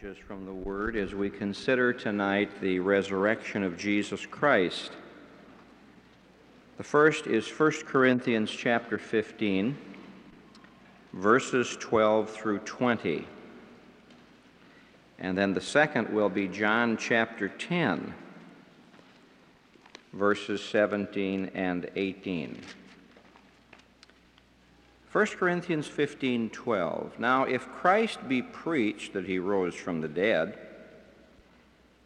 Passages from the Word as we consider tonight the resurrection of Jesus Christ. The first is 1 Corinthians chapter 15, verses 12 through 20. And then the second will be John chapter 10, verses 17 and 18. 1 Corinthians 15:12 Now if Christ be preached that he rose from the dead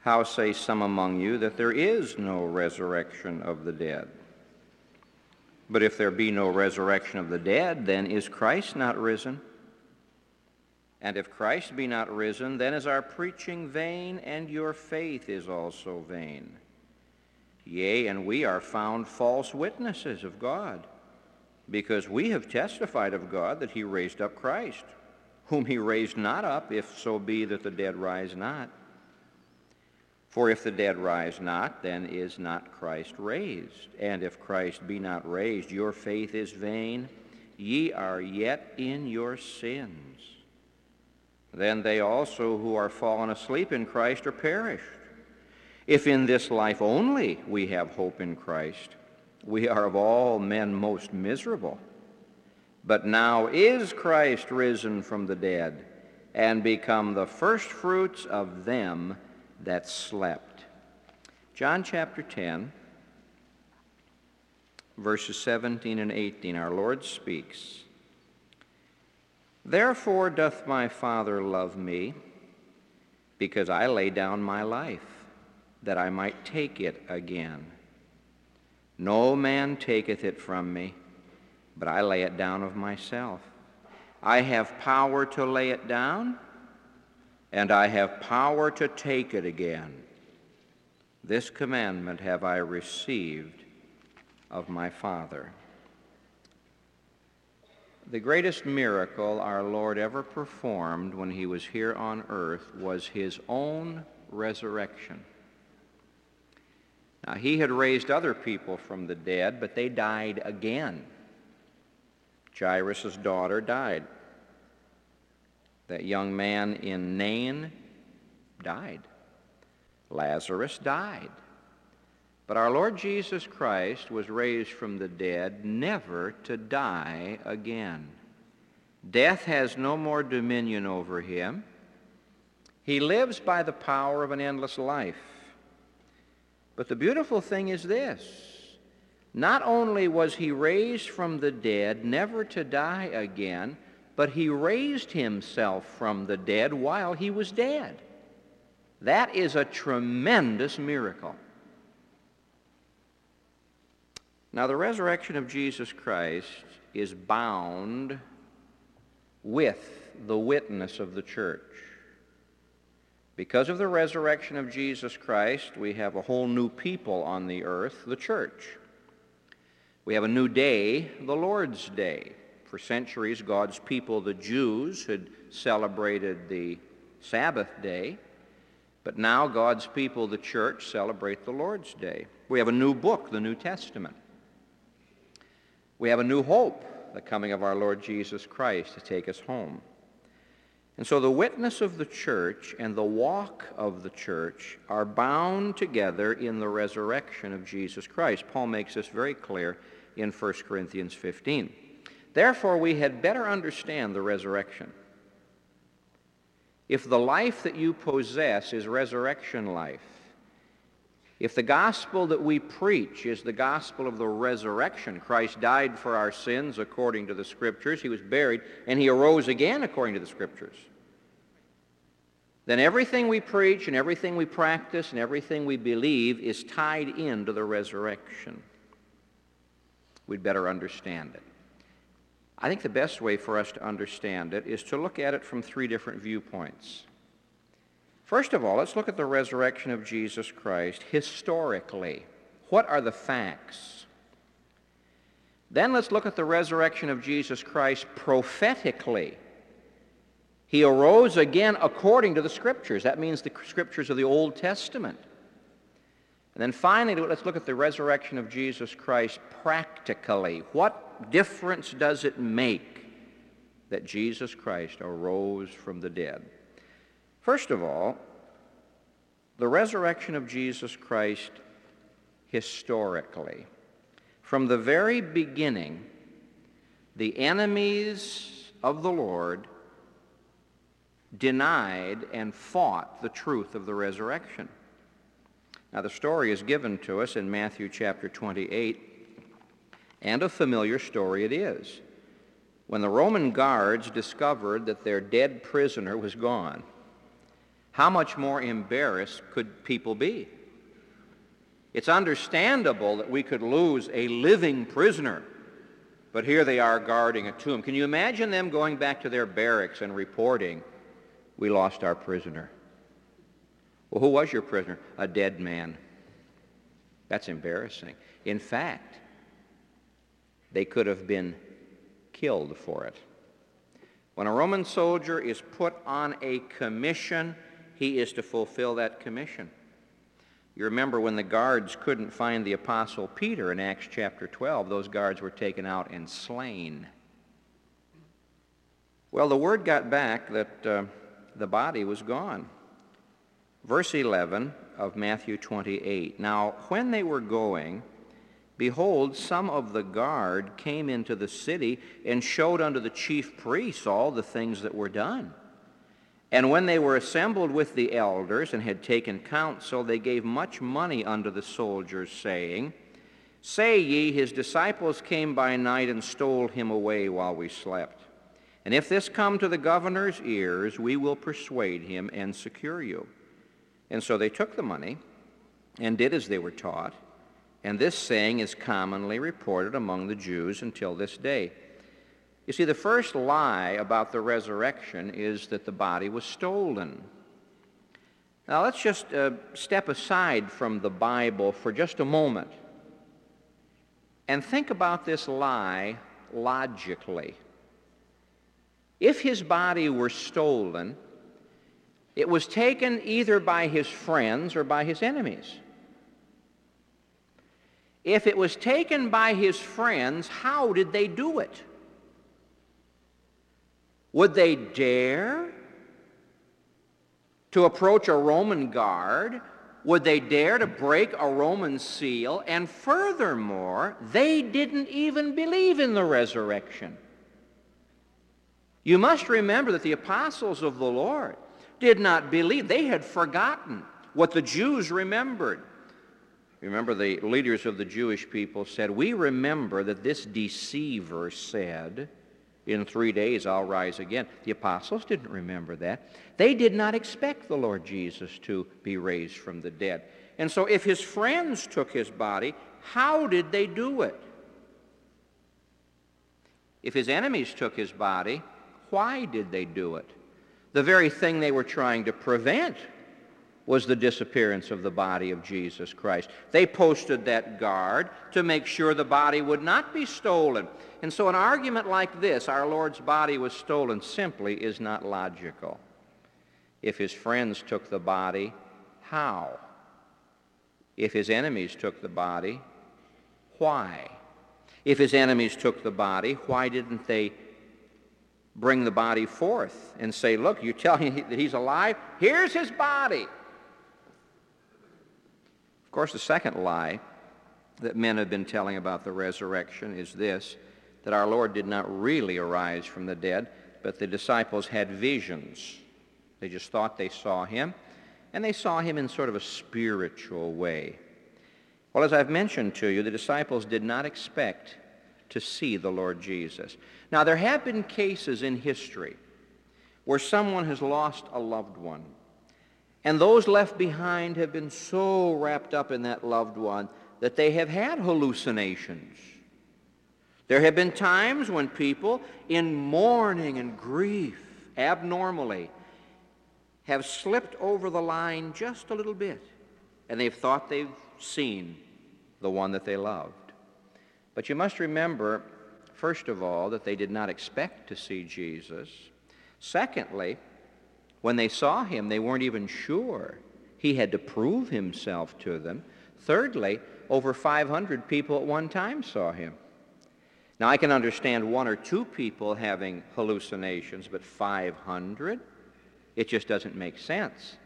how say some among you that there is no resurrection of the dead? But if there be no resurrection of the dead then is Christ not risen? And if Christ be not risen then is our preaching vain and your faith is also vain. Yea and we are found false witnesses of God because we have testified of God that he raised up Christ, whom he raised not up, if so be that the dead rise not. For if the dead rise not, then is not Christ raised. And if Christ be not raised, your faith is vain. Ye are yet in your sins. Then they also who are fallen asleep in Christ are perished. If in this life only we have hope in Christ, we are of all men most miserable. But now is Christ risen from the dead and become the firstfruits of them that slept. John chapter 10, verses 17 and 18, our Lord speaks. Therefore doth my Father love me, because I lay down my life, that I might take it again. No man taketh it from me, but I lay it down of myself. I have power to lay it down, and I have power to take it again. This commandment have I received of my Father. The greatest miracle our Lord ever performed when he was here on earth was his own resurrection. Now, he had raised other people from the dead, but they died again. Jairus' daughter died. That young man in Nain died. Lazarus died. But our Lord Jesus Christ was raised from the dead never to die again. Death has no more dominion over him. He lives by the power of an endless life. But the beautiful thing is this not only was he raised from the dead, never to die again, but he raised himself from the dead while he was dead. That is a tremendous miracle. Now, the resurrection of Jesus Christ is bound with the witness of the church. Because of the resurrection of Jesus Christ, we have a whole new people on the earth, the church. We have a new day, the Lord's Day. For centuries, God's people, the Jews, had celebrated the Sabbath day, but now God's people, the church, celebrate the Lord's Day. We have a new book, the New Testament. We have a new hope, the coming of our Lord Jesus Christ to take us home. And so the witness of the church and the walk of the church are bound together in the resurrection of Jesus Christ. Paul makes this very clear in 1 Corinthians 15. Therefore, we had better understand the resurrection. If the life that you possess is resurrection life, if the gospel that we preach is the gospel of the resurrection, Christ died for our sins according to the Scriptures, he was buried, and he arose again according to the Scriptures, then everything we preach and everything we practice and everything we believe is tied into the resurrection. We'd better understand it. I think the best way for us to understand it is to look at it from three different viewpoints. First of all, let's look at the resurrection of Jesus Christ historically. What are the facts? Then let's look at the resurrection of Jesus Christ prophetically. He arose again according to the Scriptures. That means the Scriptures of the Old Testament. And then finally, let's look at the resurrection of Jesus Christ practically. What difference does it make that Jesus Christ arose from the dead? First of all, the resurrection of Jesus Christ historically. From the very beginning, the enemies of the Lord denied and fought the truth of the resurrection. Now, the story is given to us in Matthew chapter 28, and a familiar story it is. When the Roman guards discovered that their dead prisoner was gone, how much more embarrassed could people be? It's understandable that we could lose a living prisoner, but here they are guarding a tomb. Can you imagine them going back to their barracks and reporting, we lost our prisoner? Well, who was your prisoner? A dead man. That's embarrassing. In fact, they could have been killed for it. When a Roman soldier is put on a commission, he is to fulfill that commission. You remember when the guards couldn't find the Apostle Peter in Acts chapter 12, those guards were taken out and slain. Well, the word got back that uh, the body was gone. Verse 11 of Matthew 28. Now, when they were going, behold, some of the guard came into the city and showed unto the chief priests all the things that were done. And when they were assembled with the elders and had taken counsel, they gave much money unto the soldiers, saying, Say ye, his disciples came by night and stole him away while we slept. And if this come to the governor's ears, we will persuade him and secure you. And so they took the money and did as they were taught. And this saying is commonly reported among the Jews until this day. You see, the first lie about the resurrection is that the body was stolen. Now, let's just uh, step aside from the Bible for just a moment and think about this lie logically. If his body were stolen, it was taken either by his friends or by his enemies. If it was taken by his friends, how did they do it? Would they dare to approach a Roman guard? Would they dare to break a Roman seal? And furthermore, they didn't even believe in the resurrection. You must remember that the apostles of the Lord did not believe. They had forgotten what the Jews remembered. Remember, the leaders of the Jewish people said, We remember that this deceiver said, In three days I'll rise again. The apostles didn't remember that. They did not expect the Lord Jesus to be raised from the dead. And so, if his friends took his body, how did they do it? If his enemies took his body, why did they do it? The very thing they were trying to prevent was the disappearance of the body of Jesus Christ. They posted that guard to make sure the body would not be stolen. And so an argument like this, our Lord's body was stolen, simply is not logical. If his friends took the body, how? If his enemies took the body, why? If his enemies took the body, why didn't they bring the body forth and say, look, you're telling me that he's alive? Here's his body. Of course, the second lie that men have been telling about the resurrection is this, that our Lord did not really arise from the dead, but the disciples had visions. They just thought they saw him, and they saw him in sort of a spiritual way. Well, as I've mentioned to you, the disciples did not expect to see the Lord Jesus. Now, there have been cases in history where someone has lost a loved one, and those left behind have been so wrapped up in that loved one that they have had hallucinations. There have been times when people, in mourning and grief, abnormally, have slipped over the line just a little bit, and they've thought they've seen the one that they loved. But you must remember, first of all, that they did not expect to see Jesus. Secondly, when they saw him, they weren't even sure. He had to prove himself to them. Thirdly, over 500 people at one time saw him. Now, I can understand one or two people having hallucinations, but 500? It just doesn't make sense.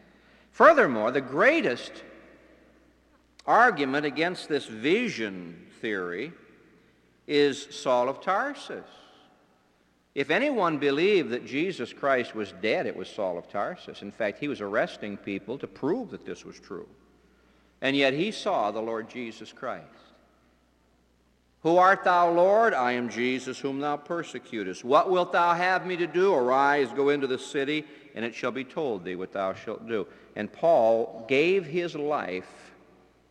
Furthermore, the greatest argument against this vision theory is Saul of Tarsus. If anyone believed that Jesus Christ was dead, it was Saul of Tarsus. In fact, he was arresting people to prove that this was true. And yet he saw the Lord Jesus Christ. Who art thou, Lord? I am Jesus, whom thou persecutest. What wilt thou have me to do? Arise, go into the city, and it shall be told thee what thou shalt do. And Paul gave his life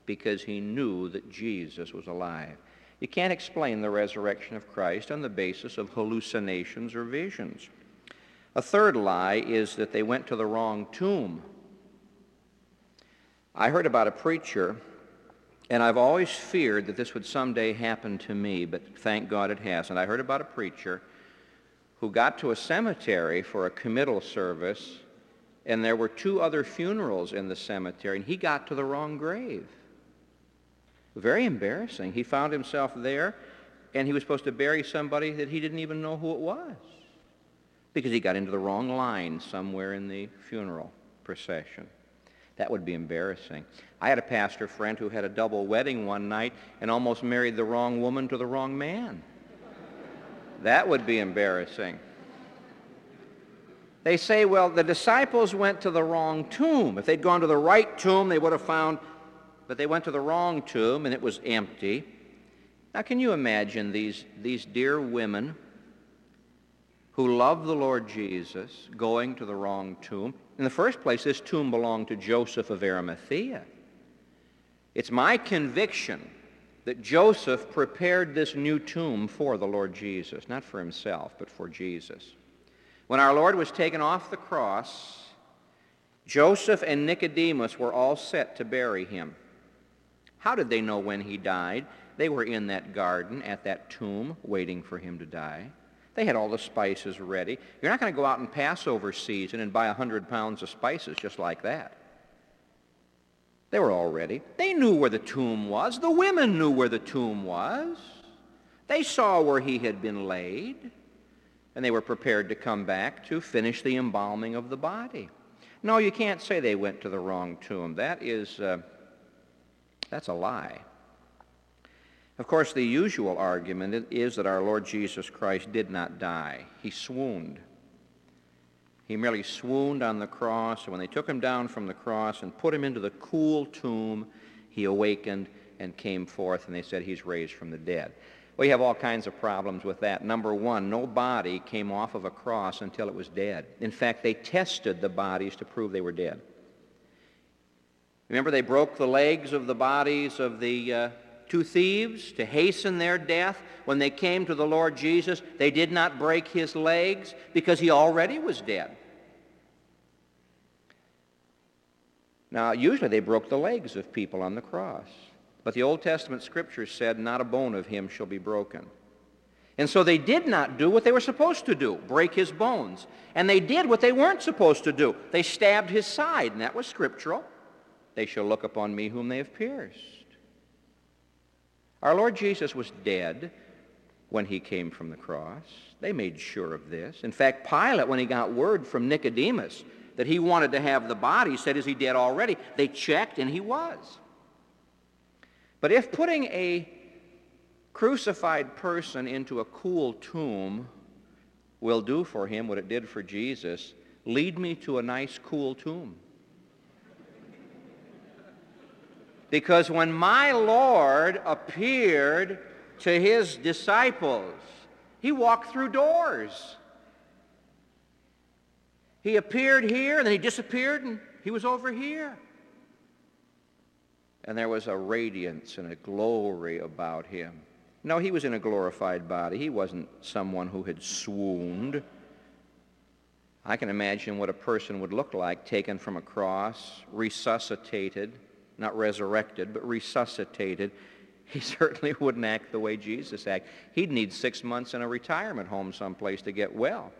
because he knew that Jesus was alive. You can't explain the resurrection of Christ on the basis of hallucinations or visions. A third lie is that they went to the wrong tomb. I heard about a preacher, and I've always feared that this would someday happen to me, but thank God it hasn't. I heard about a preacher who got to a cemetery for a committal service, and there were two other funerals in the cemetery, and he got to the wrong grave. Very embarrassing. He found himself there, and he was supposed to bury somebody that he didn't even know who it was because he got into the wrong line somewhere in the funeral procession. That would be embarrassing. I had a pastor friend who had a double wedding one night and almost married the wrong woman to the wrong man. That would be embarrassing. They say, well, the disciples went to the wrong tomb. If they'd gone to the right tomb, they would have found but they went to the wrong tomb and it was empty. Now, can you imagine these, these dear women who love the Lord Jesus going to the wrong tomb? In the first place, this tomb belonged to Joseph of Arimathea. It's my conviction that Joseph prepared this new tomb for the Lord Jesus, not for himself, but for Jesus. When our Lord was taken off the cross, Joseph and Nicodemus were all set to bury him. How did they know when he died? They were in that garden at that tomb waiting for him to die. They had all the spices ready. You're not going to go out in Passover season and buy a 100 pounds of spices just like that. They were all ready. They knew where the tomb was. The women knew where the tomb was. They saw where he had been laid. And they were prepared to come back to finish the embalming of the body. No, you can't say they went to the wrong tomb. That is... Uh, that's a lie. Of course, the usual argument is that our Lord Jesus Christ did not die. He swooned. He merely swooned on the cross, when they took him down from the cross and put him into the cool tomb, he awakened and came forth, and they said he's raised from the dead. We have all kinds of problems with that. Number one, no body came off of a cross until it was dead. In fact, they tested the bodies to prove they were dead. Remember, they broke the legs of the bodies of the uh, two thieves to hasten their death. When they came to the Lord Jesus, they did not break his legs because he already was dead. Now, usually they broke the legs of people on the cross. But the Old Testament scriptures said, not a bone of him shall be broken. And so they did not do what they were supposed to do, break his bones. And they did what they weren't supposed to do. They stabbed his side, and that was scriptural. They shall look upon me whom they have pierced. Our Lord Jesus was dead when he came from the cross. They made sure of this. In fact, Pilate, when he got word from Nicodemus that he wanted to have the body, said, Is he dead already? They checked, and he was. But if putting a crucified person into a cool tomb will do for him what it did for Jesus, lead me to a nice, cool tomb. Because when my Lord appeared to his disciples, he walked through doors. He appeared here, and then he disappeared, and he was over here. And there was a radiance and a glory about him. No, he was in a glorified body. He wasn't someone who had swooned. I can imagine what a person would look like taken from a cross, resuscitated, not resurrected, but resuscitated. He certainly wouldn't act the way Jesus acted. He'd need six months in a retirement home someplace to get well.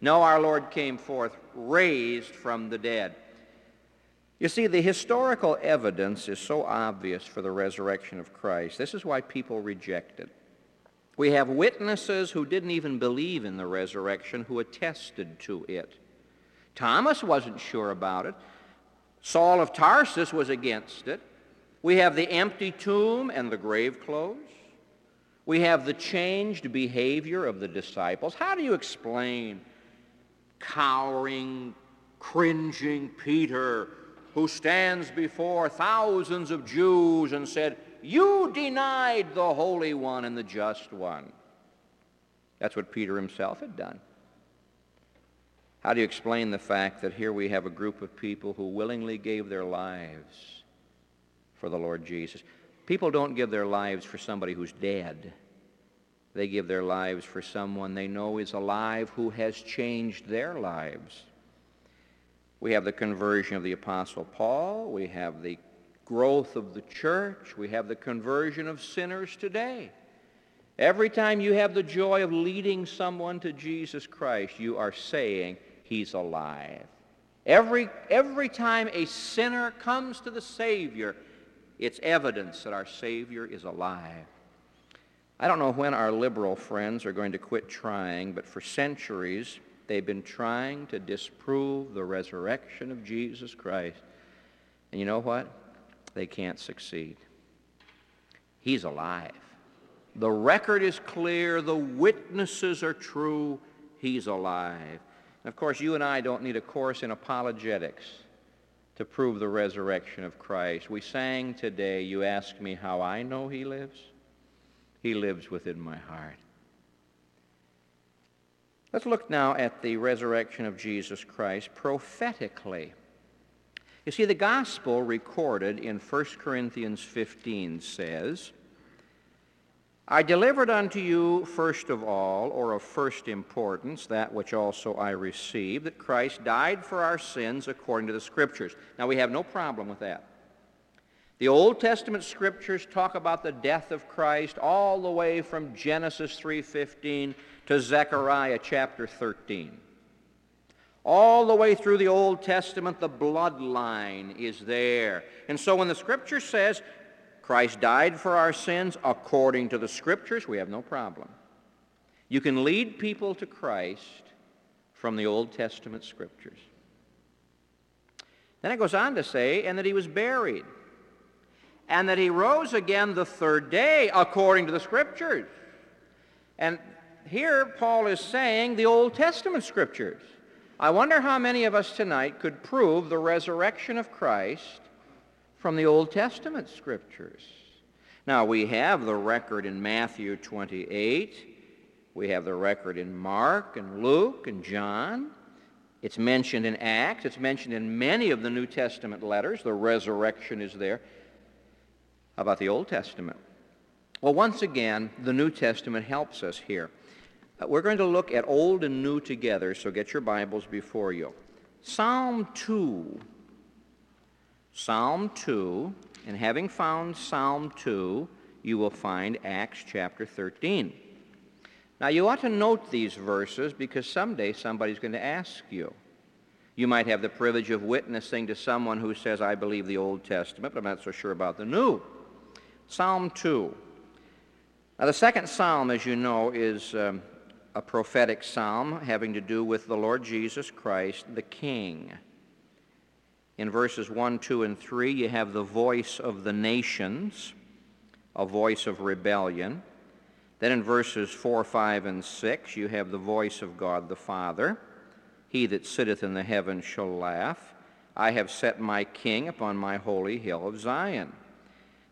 No, our Lord came forth raised from the dead. You see, the historical evidence is so obvious for the resurrection of Christ. This is why people reject it. We have witnesses who didn't even believe in the resurrection who attested to it. Thomas wasn't sure about it. Saul of Tarsus was against it. We have the empty tomb and the grave clothes. We have the changed behavior of the disciples. How do you explain cowering, cringing Peter who stands before thousands of Jews and said, You denied the Holy One and the Just One. That's what Peter himself had done. How do you explain the fact that here we have a group of people who willingly gave their lives for the Lord Jesus? People don't give their lives for somebody who's dead. They give their lives for someone they know is alive who has changed their lives. We have the conversion of the Apostle Paul. We have the growth of the church. We have the conversion of sinners today. Every time you have the joy of leading someone to Jesus Christ, you are saying, He's alive. Every, every time a sinner comes to the Savior, it's evidence that our Savior is alive. I don't know when our liberal friends are going to quit trying, but for centuries, They've been trying to disprove the resurrection of Jesus Christ. And you know what? They can't succeed. He's alive. The record is clear. The witnesses are true. He's alive. And of course, you and I don't need a course in apologetics to prove the resurrection of Christ. We sang today, You ask me how I know He lives? He lives within my heart. Let's look now at the resurrection of Jesus Christ prophetically. You see, the gospel recorded in 1 Corinthians 15 says, I delivered unto you first of all, or of first importance, that which also I received, that Christ died for our sins according to the Scriptures. Now, we have no problem with that. The Old Testament Scriptures talk about the death of Christ all the way from Genesis 3.15 to Zechariah chapter 13. All the way through the Old Testament, the bloodline is there. And so when the Scripture says Christ died for our sins according to the Scriptures, we have no problem. You can lead people to Christ from the Old Testament Scriptures. Then it goes on to say, and that he was buried, and that he rose again the third day according to the Scriptures. And here Paul is saying the Old Testament scriptures. I wonder how many of us tonight could prove the resurrection of Christ from the Old Testament scriptures. Now, we have the record in Matthew 28. We have the record in Mark and Luke and John. It's mentioned in Acts. It's mentioned in many of the New Testament letters. The resurrection is there. How about the Old Testament? Well, once again, the New Testament helps us here. Uh, we're going to look at Old and New together, so get your Bibles before you. Psalm 2. Psalm 2, and having found Psalm 2, you will find Acts chapter 13. Now, you ought to note these verses because someday somebody's going to ask you. You might have the privilege of witnessing to someone who says, I believe the Old Testament, but I'm not so sure about the New. Psalm 2. Now, the second psalm, as you know, is um, a prophetic psalm having to do with the Lord Jesus Christ, the King. In verses 1, 2, and 3, you have the voice of the nations, a voice of rebellion. Then in verses 4, 5, and 6, you have the voice of God the Father. He that sitteth in the heavens shall laugh. I have set my king upon my holy hill of Zion.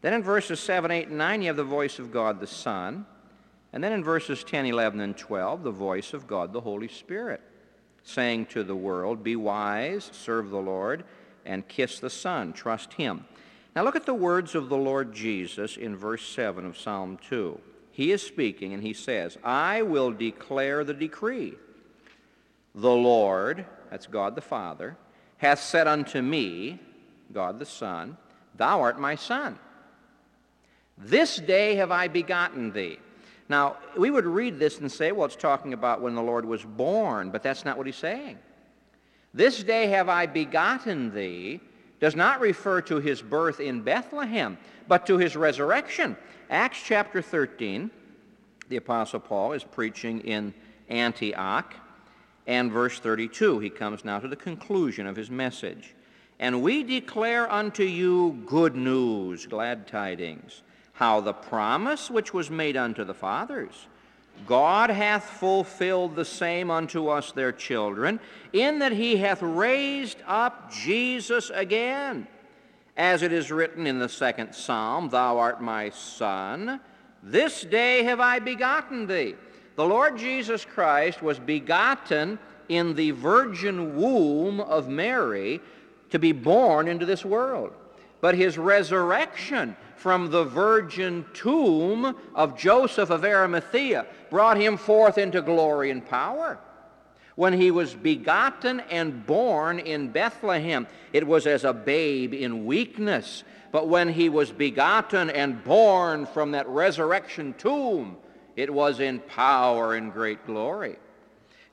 Then in verses 7, 8, and 9, you have the voice of God the Son. And then in verses 10, 11, and 12, the voice of God the Holy Spirit saying to the world, Be wise, serve the Lord, and kiss the Son, trust Him. Now look at the words of the Lord Jesus in verse 7 of Psalm 2. He is speaking and he says, I will declare the decree. The Lord, that's God the Father, hath said unto me, God the Son, Thou art my Son. This day have I begotten thee. Now, we would read this and say, well, it's talking about when the Lord was born, but that's not what he's saying. This day have I begotten thee does not refer to his birth in Bethlehem, but to his resurrection. Acts chapter 13, the Apostle Paul is preaching in Antioch, and verse 32, he comes now to the conclusion of his message. And we declare unto you good news, glad tidings, how the promise which was made unto the fathers, God hath fulfilled the same unto us their children, in that he hath raised up Jesus again. As it is written in the second psalm, Thou art my son, this day have I begotten thee. The Lord Jesus Christ was begotten in the virgin womb of Mary to be born into this world. But his resurrection from the virgin tomb of Joseph of Arimathea brought him forth into glory and power. When he was begotten and born in Bethlehem, it was as a babe in weakness. But when he was begotten and born from that resurrection tomb, it was in power and great glory.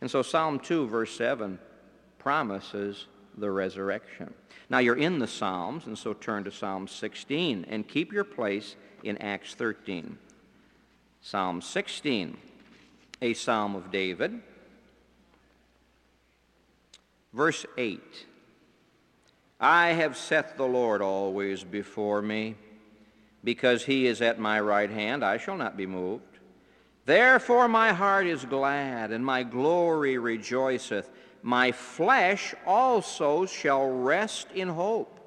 And so Psalm 2, verse 7, promises the resurrection. Now you're in the Psalms, and so turn to Psalm 16 and keep your place in Acts 13. Psalm 16, a psalm of David. Verse 8 I have set the Lord always before me. Because he is at my right hand, I shall not be moved. Therefore my heart is glad, and my glory rejoiceth my flesh also shall rest in hope.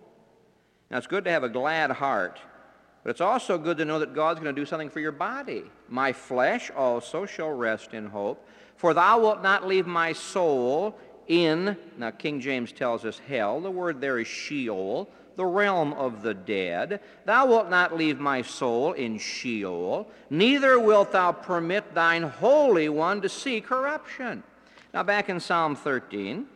Now, it's good to have a glad heart, but it's also good to know that God's going to do something for your body. My flesh also shall rest in hope, for thou wilt not leave my soul in, now King James tells us hell, the word there is Sheol, the realm of the dead. Thou wilt not leave my soul in Sheol, neither wilt thou permit thine Holy One to see corruption. Now, back in Psalm 13,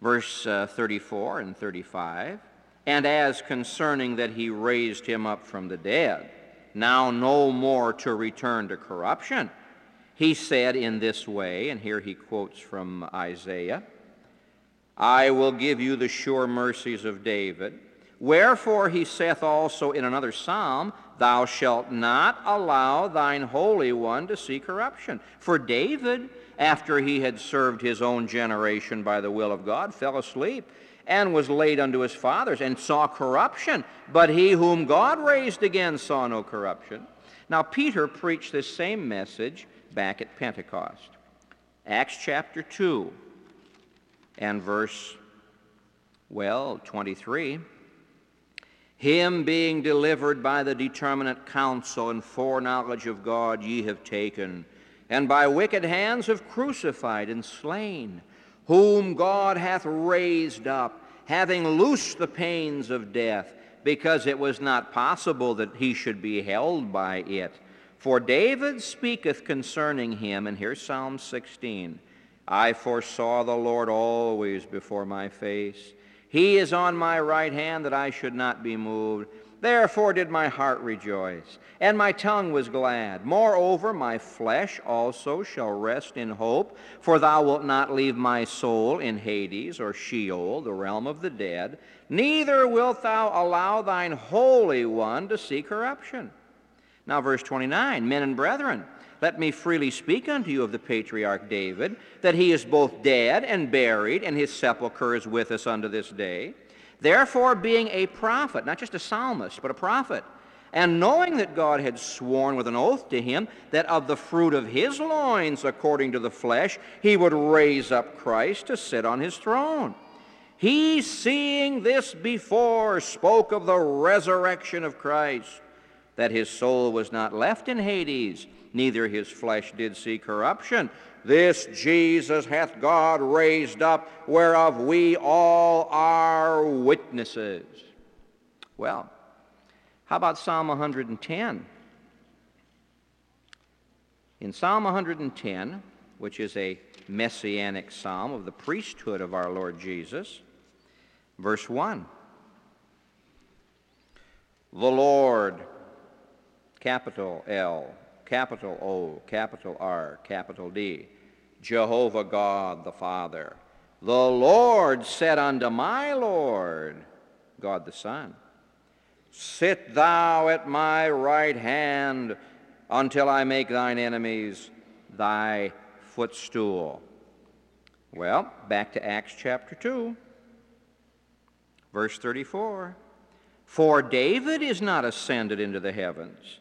verse uh, 34 and 35, and as concerning that he raised him up from the dead, now no more to return to corruption, he said in this way, and here he quotes from Isaiah I will give you the sure mercies of David. Wherefore he saith also in another psalm, Thou shalt not allow thine Holy One to see corruption. For David, after he had served his own generation by the will of God, fell asleep and was laid unto his fathers and saw corruption. But he whom God raised again saw no corruption. Now, Peter preached this same message back at Pentecost. Acts chapter 2 and verse, well, 23 him being delivered by the determinate counsel and foreknowledge of God ye have taken, and by wicked hands have crucified and slain, whom God hath raised up, having loosed the pains of death, because it was not possible that he should be held by it. For David speaketh concerning him, and here's Psalm 16 I foresaw the Lord always before my face. He is on my right hand that I should not be moved. Therefore did my heart rejoice, and my tongue was glad. Moreover, my flesh also shall rest in hope, for thou wilt not leave my soul in Hades or Sheol, the realm of the dead, neither wilt thou allow thine Holy One to see corruption. Now, verse 29 Men and brethren, let me freely speak unto you of the patriarch David, that he is both dead and buried, and his sepulchre is with us unto this day. Therefore, being a prophet, not just a psalmist, but a prophet, and knowing that God had sworn with an oath to him that of the fruit of his loins, according to the flesh, he would raise up Christ to sit on his throne. He, seeing this before, spoke of the resurrection of Christ, that his soul was not left in Hades neither his flesh did see corruption. This Jesus hath God raised up, whereof we all are witnesses. Well, how about Psalm 110? In Psalm 110, which is a messianic psalm of the priesthood of our Lord Jesus, verse 1 The Lord, capital L, capital O, capital R, capital D, Jehovah God the Father. The Lord said unto my Lord, God the Son, Sit thou at my right hand until I make thine enemies thy footstool. Well, back to Acts chapter 2, verse 34. For David is not ascended into the heavens,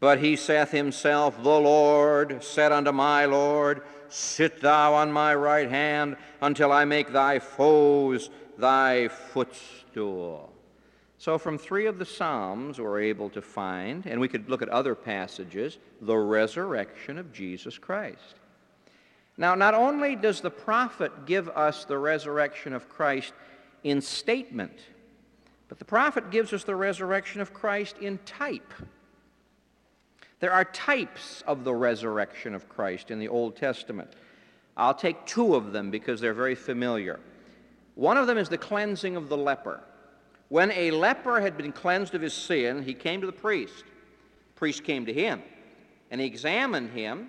but he saith himself, The Lord said unto my Lord, Sit thou on my right hand until I make thy foes thy footstool. So, from three of the Psalms, we're able to find, and we could look at other passages, the resurrection of Jesus Christ. Now, not only does the prophet give us the resurrection of Christ in statement, but the prophet gives us the resurrection of Christ in type. There are types of the resurrection of Christ in the Old Testament. I'll take two of them because they're very familiar. One of them is the cleansing of the leper. When a leper had been cleansed of his sin, he came to the priest. The priest came to him, and he examined him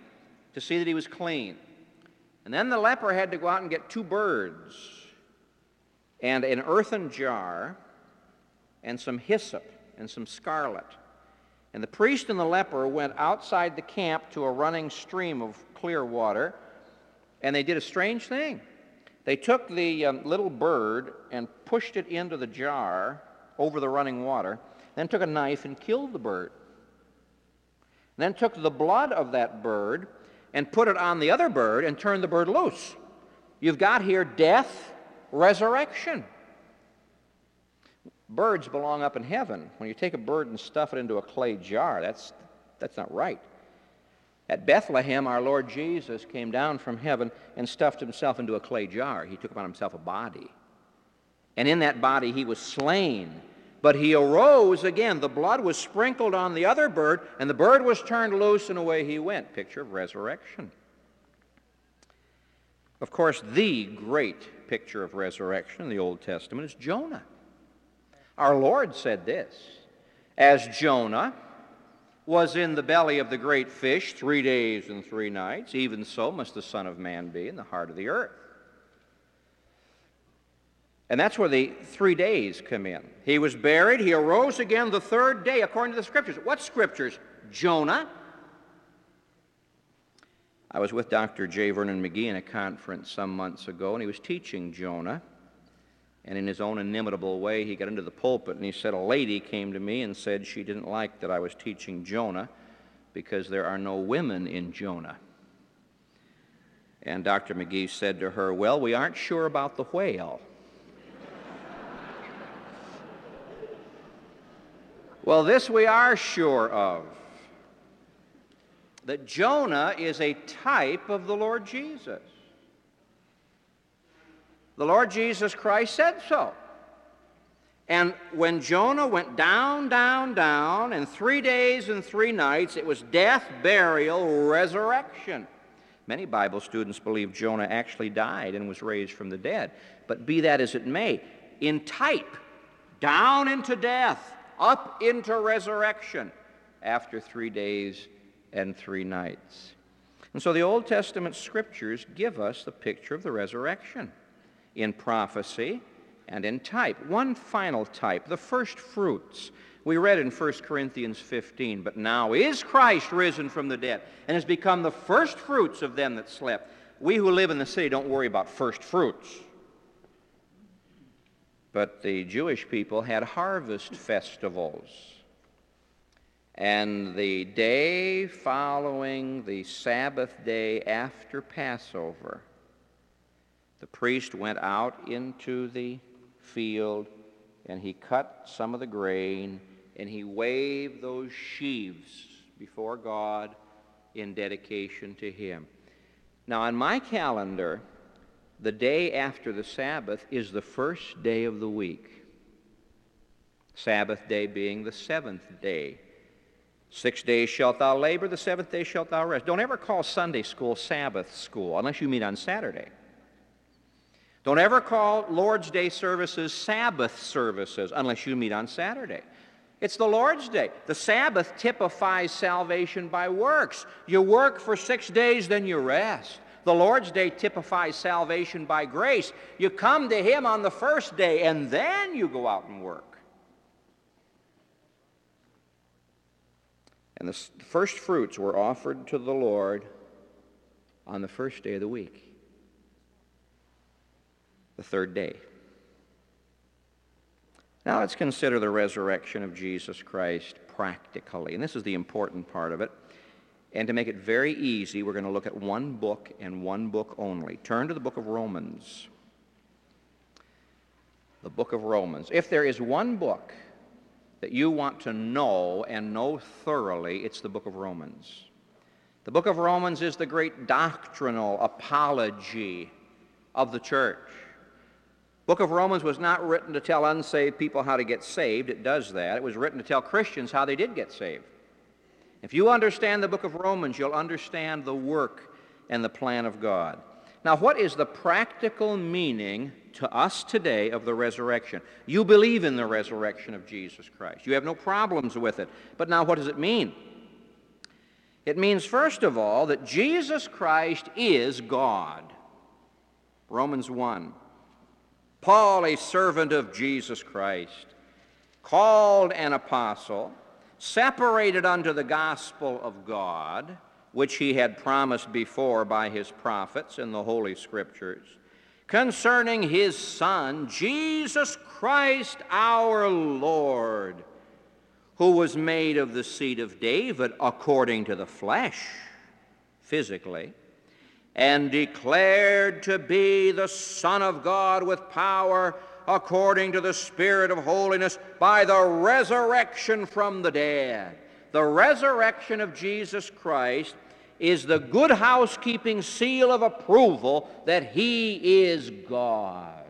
to see that he was clean. And then the leper had to go out and get two birds and an earthen jar and some hyssop and some scarlet. And the priest and the leper went outside the camp to a running stream of clear water, and they did a strange thing. They took the um, little bird and pushed it into the jar over the running water, then took a knife and killed the bird. Then took the blood of that bird and put it on the other bird and turned the bird loose. You've got here death, resurrection. Birds belong up in heaven. When you take a bird and stuff it into a clay jar, that's, that's not right. At Bethlehem, our Lord Jesus came down from heaven and stuffed himself into a clay jar. He took upon himself a body. And in that body he was slain. But he arose again. The blood was sprinkled on the other bird, and the bird was turned loose, and away he went. Picture of resurrection. Of course, the great picture of resurrection in the Old Testament is Jonah. Our Lord said this As Jonah, was in the belly of the great fish three days and three nights, even so must the Son of Man be in the heart of the earth. And that's where the three days come in. He was buried, he arose again the third day, according to the scriptures. What scriptures? Jonah. I was with Dr. J. Vernon McGee in a conference some months ago, and he was teaching Jonah. And in his own inimitable way, he got into the pulpit and he said, A lady came to me and said she didn't like that I was teaching Jonah because there are no women in Jonah. And Dr. McGee said to her, Well, we aren't sure about the whale. well, this we are sure of that Jonah is a type of the Lord Jesus. The Lord Jesus Christ said so. And when Jonah went down, down, down, in three days and three nights, it was death, burial, resurrection. Many Bible students believe Jonah actually died and was raised from the dead. But be that as it may, in type, down into death, up into resurrection after three days and three nights. And so the Old Testament scriptures give us the picture of the resurrection in prophecy and in type. One final type, the first fruits. We read in 1 Corinthians 15, but now is Christ risen from the dead and has become the first fruits of them that slept. We who live in the city don't worry about first fruits. But the Jewish people had harvest festivals. And the day following the Sabbath day after Passover, the priest went out into the field and he cut some of the grain and he waved those sheaves before God in dedication to Him. Now, on my calendar, the day after the Sabbath is the first day of the week. Sabbath day being the seventh day. Six days shalt thou labor, the seventh day shalt thou rest. Don't ever call Sunday school Sabbath school unless you meet on Saturday. Don't ever call Lord's Day services Sabbath services unless you meet on Saturday. It's the Lord's Day. The Sabbath typifies salvation by works. You work for six days, then you rest. The Lord's Day typifies salvation by grace. You come to Him on the first day, and then you go out and work. And the first fruits were offered to the Lord on the first day of the week, the third day. Now let's consider the resurrection of Jesus Christ practically. And this is the important part of it. And to make it very easy, we're going to look at one book and one book only. Turn to the book of Romans. The book of Romans. If there is one book that you want to know and know thoroughly, it's the book of Romans. The book of Romans is the great doctrinal apology of the church book of Romans was not written to tell unsaved people how to get saved. It does that. It was written to tell Christians how they did get saved. If you understand the book of Romans, you'll understand the work and the plan of God. Now, what is the practical meaning to us today of the resurrection? You believe in the resurrection of Jesus Christ. You have no problems with it. But now, what does it mean? It means, first of all, that Jesus Christ is God. Romans 1. Paul, a servant of Jesus Christ, called an apostle, separated unto the gospel of God, which he had promised before by his prophets in the Holy Scriptures, concerning his Son, Jesus Christ our Lord, who was made of the seed of David according to the flesh, physically and declared to be the Son of God with power according to the Spirit of holiness by the resurrection from the dead. The resurrection of Jesus Christ is the good housekeeping seal of approval that He is God.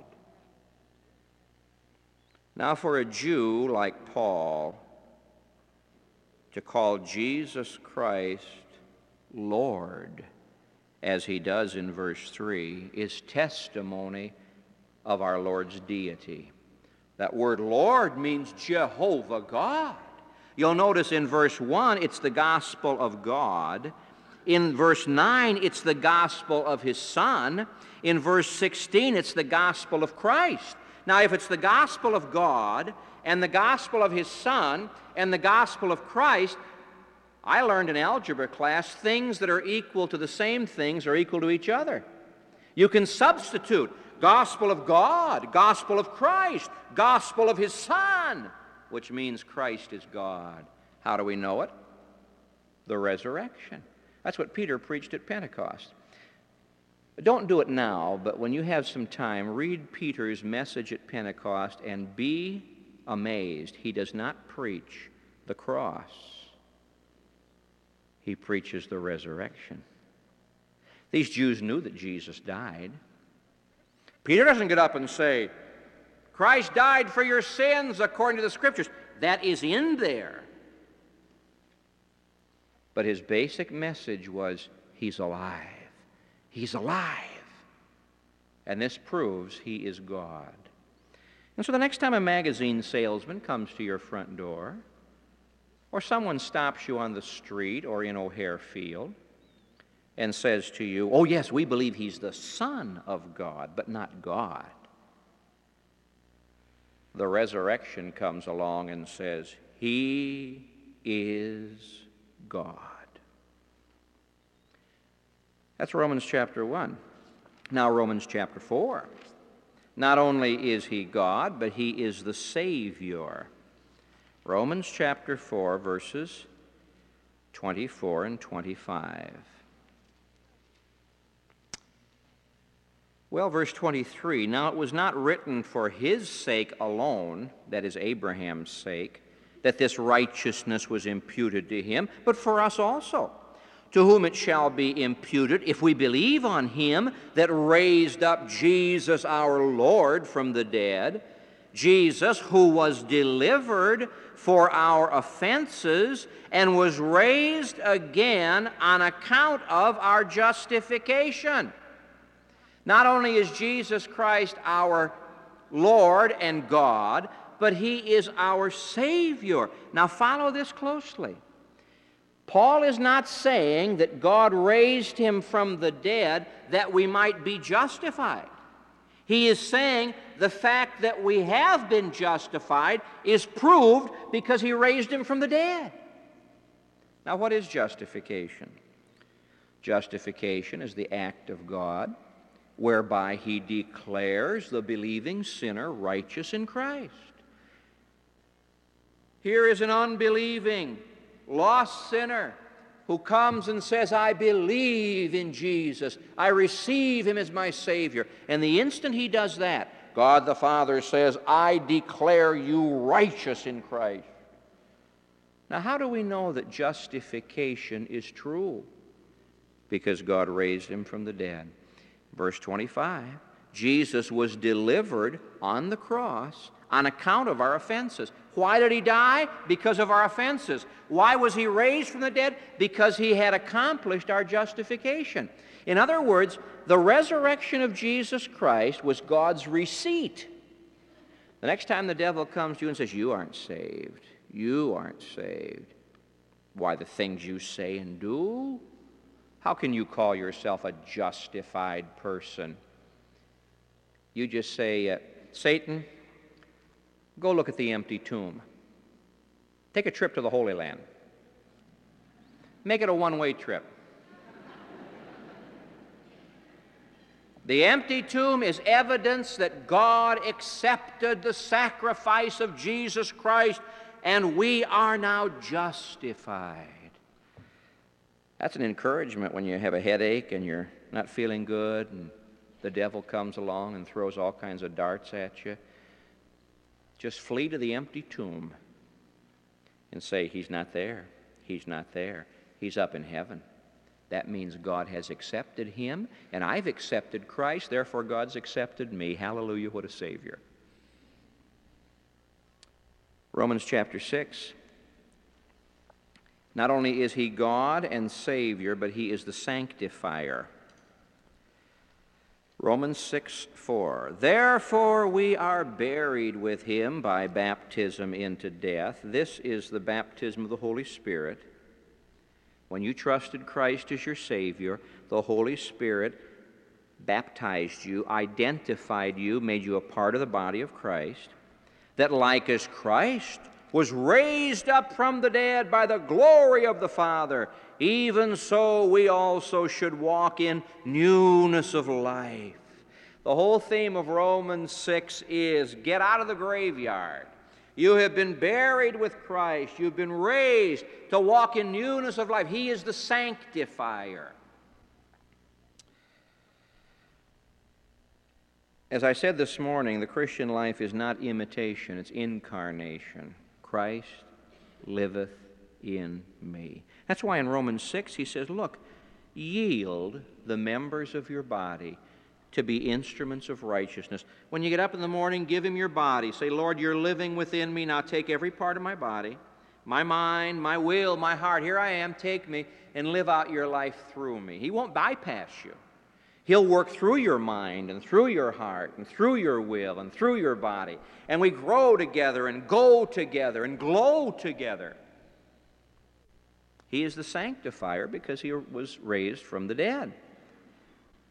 Now, for a Jew like Paul to call Jesus Christ Lord as he does in verse 3, is testimony of our Lord's deity. That word Lord means Jehovah God. You'll notice in verse 1, it's the gospel of God. In verse 9, it's the gospel of his Son. In verse 16, it's the gospel of Christ. Now, if it's the gospel of God and the gospel of his Son and the gospel of Christ, I learned in algebra class things that are equal to the same things are equal to each other. You can substitute gospel of God, gospel of Christ, gospel of his Son, which means Christ is God. How do we know it? The resurrection. That's what Peter preached at Pentecost. Don't do it now, but when you have some time, read Peter's message at Pentecost and be amazed. He does not preach the cross he preaches the resurrection. These Jews knew that Jesus died. Peter doesn't get up and say, Christ died for your sins according to the scriptures. That is in there. But his basic message was, He's alive. He's alive. And this proves He is God. And so the next time a magazine salesman comes to your front door, or someone stops you on the street or in O'Hare Field and says to you, Oh, yes, we believe he's the Son of God, but not God. The resurrection comes along and says, He is God. That's Romans chapter 1. Now, Romans chapter 4. Not only is he God, but he is the Savior. Romans chapter 4, verses 24 and 25. Well, verse 23 Now it was not written for his sake alone, that is Abraham's sake, that this righteousness was imputed to him, but for us also, to whom it shall be imputed if we believe on him that raised up Jesus our Lord from the dead, Jesus who was delivered for our offenses and was raised again on account of our justification. Not only is Jesus Christ our Lord and God, but he is our Savior. Now, follow this closely. Paul is not saying that God raised him from the dead that we might be justified. He is saying the fact that we have been justified is proved because he raised him from the dead. Now, what is justification? Justification is the act of God whereby he declares the believing sinner righteous in Christ. Here is an unbelieving, lost sinner who comes and says, I believe in Jesus. I receive him as my Savior. And the instant he does that, God the Father says, I declare you righteous in Christ. Now, how do we know that justification is true? Because God raised him from the dead. Verse 25 Jesus was delivered on the cross on account of our offenses. Why did he die? Because of our offenses. Why was he raised from the dead? Because he had accomplished our justification. In other words, the resurrection of Jesus Christ was God's receipt. The next time the devil comes to you and says, You aren't saved, you aren't saved. Why, the things you say and do? How can you call yourself a justified person? You just say, uh, Satan, Go look at the empty tomb. Take a trip to the Holy Land. Make it a one way trip. The empty tomb is evidence that God accepted the sacrifice of Jesus Christ and we are now justified. That's an encouragement when you have a headache and you're not feeling good and the devil comes along and throws all kinds of darts at you. Just flee to the empty tomb and say, He's not there. He's not there. He's up in heaven. That means God has accepted him, and I've accepted Christ, therefore God's accepted me. Hallelujah, what a Savior. Romans chapter 6. Not only is he God and Savior, but he is the sanctifier. Romans 6 4. Therefore, we are buried with him by baptism into death. This is the baptism of the Holy Spirit. When you trusted Christ as your Savior, the Holy Spirit baptized you, identified you, made you a part of the body of Christ. That, like as Christ was raised up from the dead by the glory of the Father, even so we also should walk in newness of life. The whole theme of Romans 6 is get out of the graveyard. You have been buried with Christ. You've been raised to walk in newness of life. He is the sanctifier. As I said this morning, the Christian life is not imitation, it's incarnation. Christ liveth in me. That's why in Romans 6 he says, Look, yield the members of your body to be instruments of righteousness. When you get up in the morning, give him your body. Say, Lord, you're living within me. Now take every part of my body, my mind, my will, my heart. Here I am. Take me and live out your life through me. He won't bypass you. He'll work through your mind and through your heart and through your will and through your body. And we grow together and go together and glow together. He is the sanctifier because he was raised from the dead.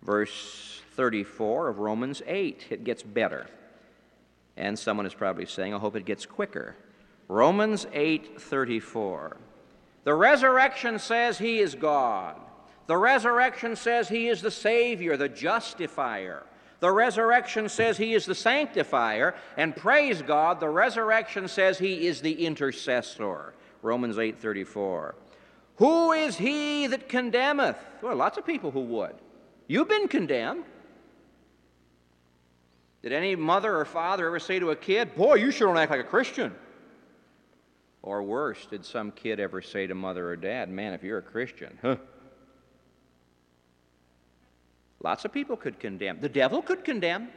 Verse 34 of Romans 8, it gets better. And someone is probably saying, I hope it gets quicker. Romans 8:34. The resurrection says he is God. The resurrection says he is the savior, the justifier. The resurrection says he is the sanctifier, and praise God, the resurrection says he is the intercessor. Romans 8:34. Who is he that condemneth? Well, lots of people who would. You've been condemned. Did any mother or father ever say to a kid, Boy, you sure don't act like a Christian? Or worse, did some kid ever say to mother or dad, Man, if you're a Christian, huh, Lots of people could condemn. The devil could condemn.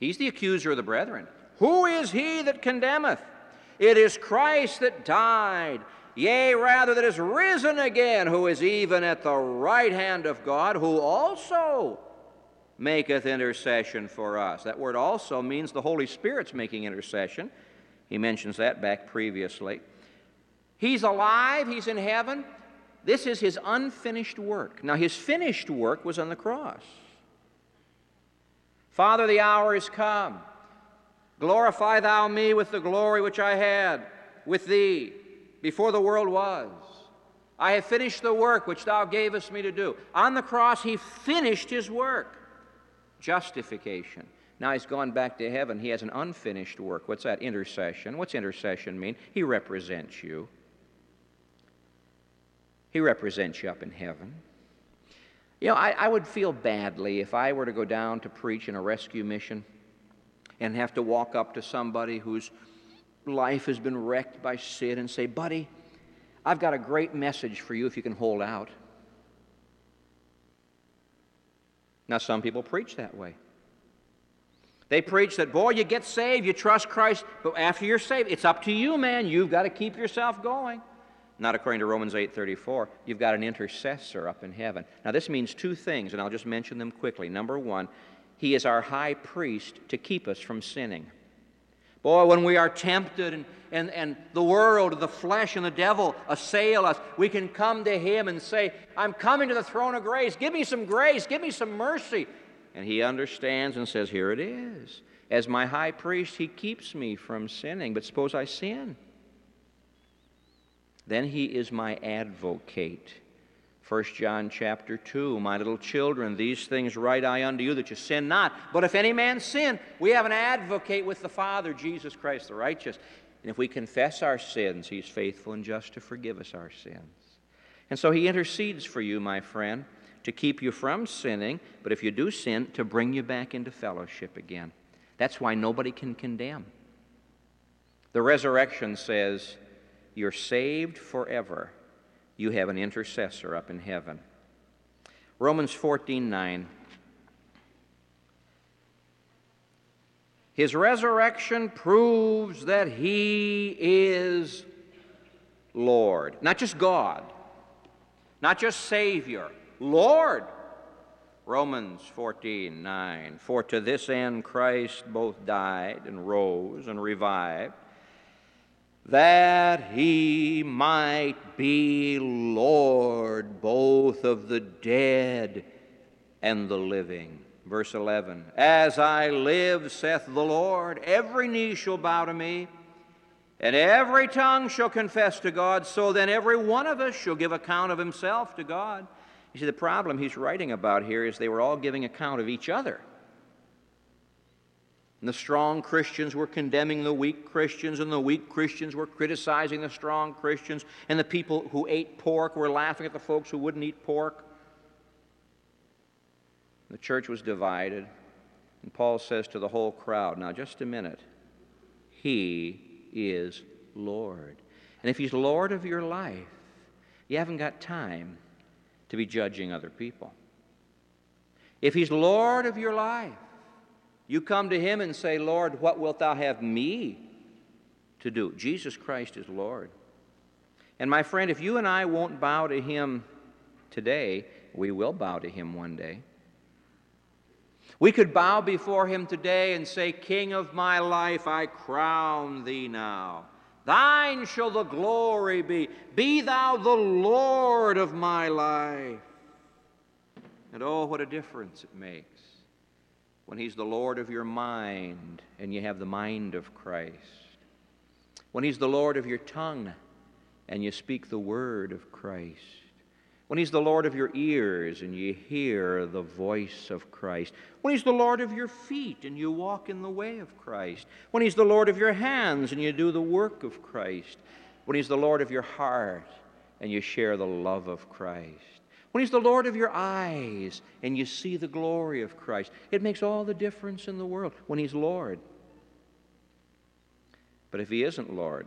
He's the accuser of the brethren. Who is he that condemneth? It is Christ that died, yea, rather that is risen again, who is even at the right hand of God, who also maketh intercession for us. That word also means the Holy Spirit's making intercession. He mentions that back previously. He's alive, he's in heaven. This is his unfinished work. Now, his finished work was on the cross. Father, the hour is come. Glorify thou me with the glory which I had with thee before the world was. I have finished the work which thou gavest me to do. On the cross, he finished his work justification. Now he's gone back to heaven. He has an unfinished work. What's that? Intercession. What's intercession mean? He represents you. He represents you up in heaven. You know, I, I, would feel badly if I were to go down to preach in a rescue mission and have to walk up to somebody whose life has been wrecked by sin and say, Buddy, I've got a great message for you if you can hold out. Now, some people preach that way. They preach that, boy, you get saved, you trust Christ, but after you're saved, it's up to you, man. You've got to keep yourself going. Not according to Romans 8:34. You've got an intercessor up in heaven. Now this means two things, and I'll just mention them quickly. Number one, he is our high priest to keep us from sinning. Boy, when we are tempted and, and, and the world, the flesh, and the devil assail us, we can come to Him and say, I'm coming to the throne of grace. Give me some grace. Give me some mercy. And He understands and says, Here it is. As my high priest, He keeps me from sinning. But suppose I sin. Then He is my advocate. 1 John chapter 2, my little children, these things write I unto you that you sin not. But if any man sin, we have an advocate with the Father, Jesus Christ the righteous. And if we confess our sins, he's faithful and just to forgive us our sins. And so he intercedes for you, my friend, to keep you from sinning, but if you do sin, to bring you back into fellowship again. That's why nobody can condemn. The resurrection says, You're saved forever you have an intercessor up in heaven. Romans 14 9. His resurrection proves that he is Lord. Not just God, not just Savior, Lord. Romans 14 9. For to this end Christ both died and rose and revived that he might be Lord both of the dead and the living. Verse 11 As I live, saith the Lord, every knee shall bow to me, and every tongue shall confess to God. So then every one of us shall give account of himself to God. You see, the problem he's writing about here is they were all giving account of each other. And the strong Christians were condemning the weak Christians, and the weak Christians were criticizing the strong Christians, and the people who ate pork were laughing at the folks who wouldn't eat pork. The church was divided, and Paul says to the whole crowd, Now, just a minute. He is Lord. And if He's Lord of your life, you haven't got time to be judging other people. If He's Lord of your life, you come to Him and say, Lord, what wilt Thou have me to do? Jesus Christ is Lord. And my friend, if you and I won't bow to Him today, we will bow to Him one day. We could bow before Him today and say, King of my life, I crown Thee now. Thine shall the glory be. Be Thou the Lord of my life. And oh, what a difference it makes when He's the Lord of your mind and you have the mind of Christ, when He's the Lord of your tongue and you speak the word of Christ, when He's the Lord of your ears and you hear the voice of Christ, when He's the Lord of your feet and you walk in the way of Christ, when He's the Lord of your hands and you do the work of Christ, when He's the Lord of your heart and you share the love of Christ when He's the Lord of your eyes and you see the glory of Christ. It makes all the difference in the world when He's Lord. But if He isn't Lord,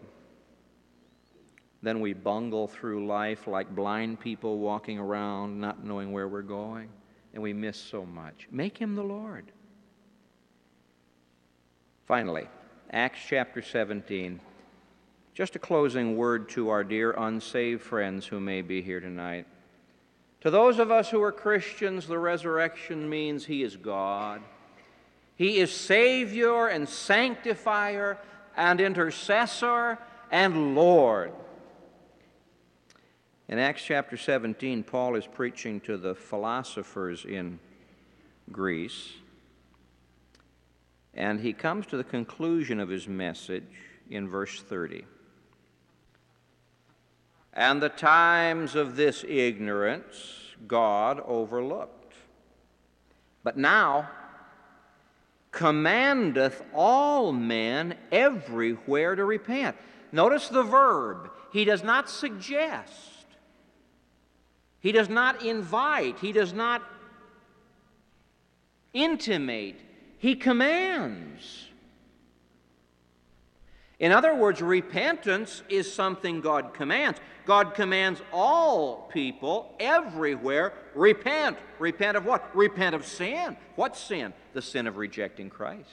then we bungle through life like blind people walking around, not knowing where we're going. and we miss so much. Make him the Lord. Finally, Acts chapter 17. Just a closing word to our dear unsaved friends who may be here tonight. To those of us who are Christians, the resurrection means He is God. He is Savior and Sanctifier and Intercessor and Lord. In Acts chapter 17, Paul is preaching to the philosophers in Greece, and he comes to the conclusion of his message in verse 30. And the times of this ignorance God overlooked. But now commandeth all men everywhere to repent. Notice the verb. He does not suggest he does not invite, he does not intimate, he commands. In other words, repentance is something God commands. God commands all people everywhere repent. Repent of what? Repent of sin. What sin? The sin of rejecting Christ.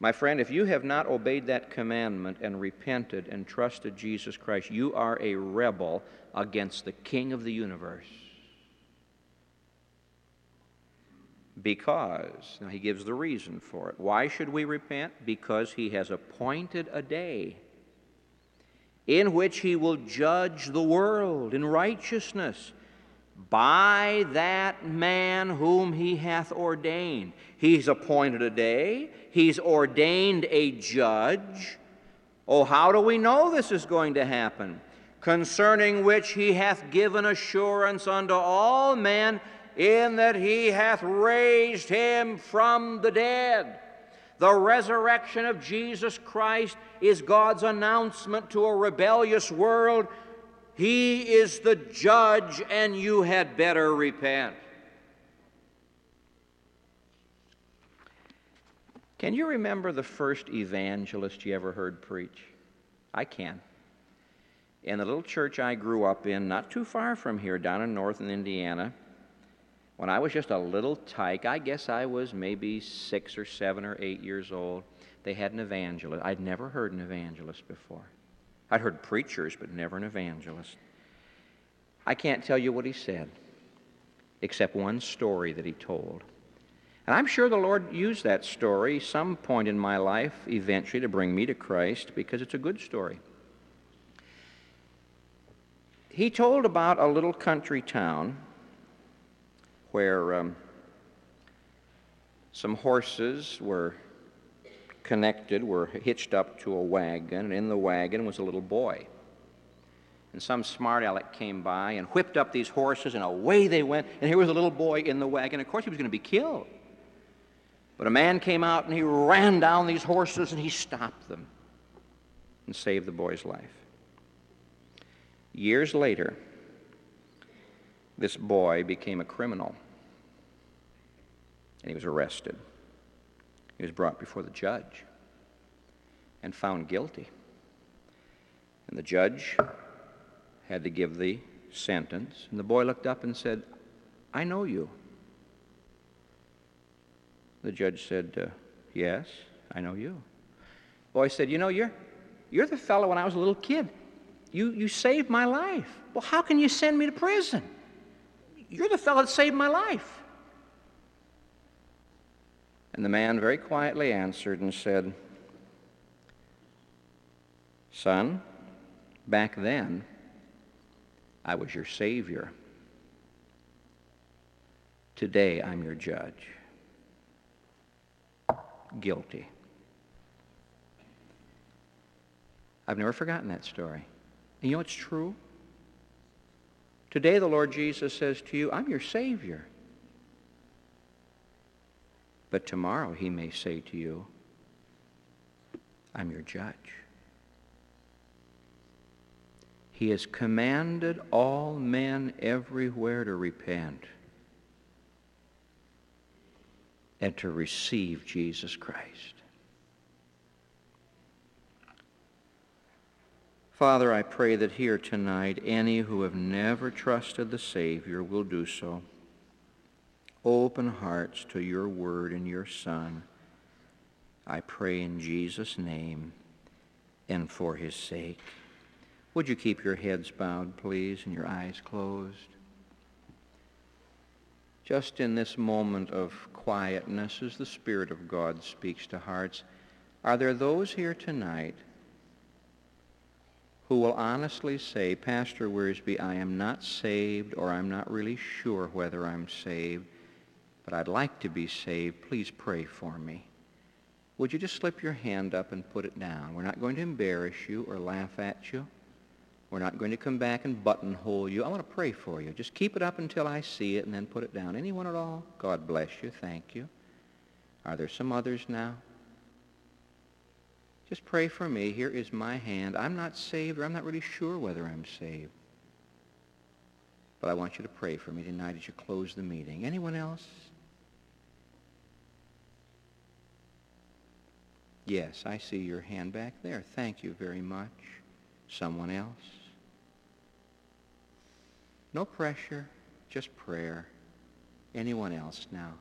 My friend, if you have not obeyed that commandment and repented and trusted Jesus Christ, you are a rebel against the King of the universe. Because, now he gives the reason for it. Why should we repent? Because he has appointed a day in which he will judge the world in righteousness by that man whom he hath ordained. He's appointed a day, he's ordained a judge. Oh, how do we know this is going to happen? Concerning which he hath given assurance unto all men, in that he hath raised him from the dead. The resurrection of Jesus Christ is God's announcement to a rebellious world he is the judge, and you had better repent. Can you remember the first evangelist you ever heard preach? I can. In the little church I grew up in, not too far from here, down in northern Indiana, when I was just a little tyke, I guess I was maybe six or seven or eight years old, they had an evangelist. I'd never heard an evangelist before. I'd heard preachers, but never an evangelist. I can't tell you what he said, except one story that he told. And I'm sure the Lord used that story some point in my life eventually to bring me to Christ because it's a good story. He told about a little country town where um, some horses were connected were hitched up to a wagon, and in the wagon was a little boy. And some smart aleck came by and whipped up these horses, and away they went. And here was a little boy in the wagon. Of course, he was going to be killed. But a man came out and he ran down these horses and he stopped them and saved the boy's life. Years later, this boy became a criminal and he was arrested. He was brought before the judge and found guilty. And the judge had to give the sentence. And the boy looked up and said, I know you. The judge said, uh, Yes, I know you. The boy said, You know, you're, you're the fellow when I was a little kid. You, you saved my life. Well, how can you send me to prison? You're the fellow that saved my life. And the man very quietly answered and said, Son, back then, I was your Savior. Today, I'm your judge. Guilty. I've never forgotten that story. And you know it's true? Today, the Lord Jesus says to you, I'm your Savior. But tomorrow he may say to you, I'm your judge. He has commanded all men everywhere to repent and to receive Jesus Christ. Father, I pray that here tonight any who have never trusted the Savior will do so. Open hearts to your word and your Son. I pray in Jesus' name and for his sake. Would you keep your heads bowed, please, and your eyes closed? Just in this moment of quietness, as the Spirit of God speaks to hearts, are there those here tonight who will honestly say, Pastor Wiersbe, I am not saved or I'm not really sure whether I'm saved, but I'd like to be saved. Please pray for me. Would you just slip your hand up and put it down? We're not going to embarrass you or laugh at you. We're not going to come back and buttonhole you. I want to pray for you. Just keep it up until I see it and then put it down. Anyone at all? God bless you. Thank you. Are there some others now? Just pray for me. Here is my hand. I'm not saved or I'm not really sure whether I'm saved. But I want you to pray for me tonight as you close the meeting. Anyone else? Yes, I see your hand back there. Thank you very much. Someone else? No pressure, just prayer. Anyone else now?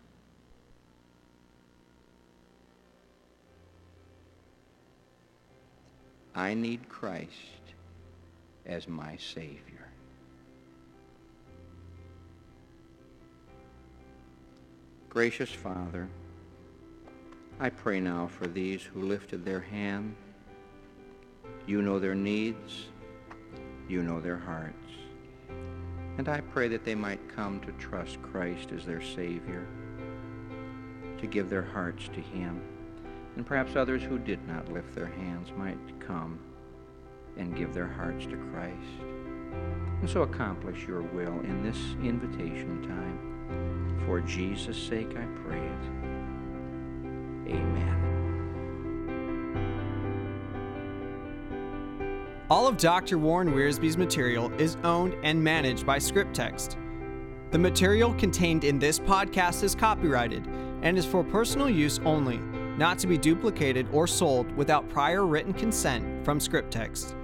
I need Christ as my Savior. Gracious Father, I pray now for these who lifted their hand. You know their needs. You know their hearts. And I pray that they might come to trust Christ as their Savior, to give their hearts to Him. And perhaps others who did not lift their hands might come and give their hearts to Christ. And so accomplish your will in this invitation time. For Jesus' sake I pray it. Amen. All of Dr. Warren Wiersbe's material is owned and managed by ScriptText. The material contained in this podcast is copyrighted and is for personal use only, not to be duplicated or sold without prior written consent from ScriptText.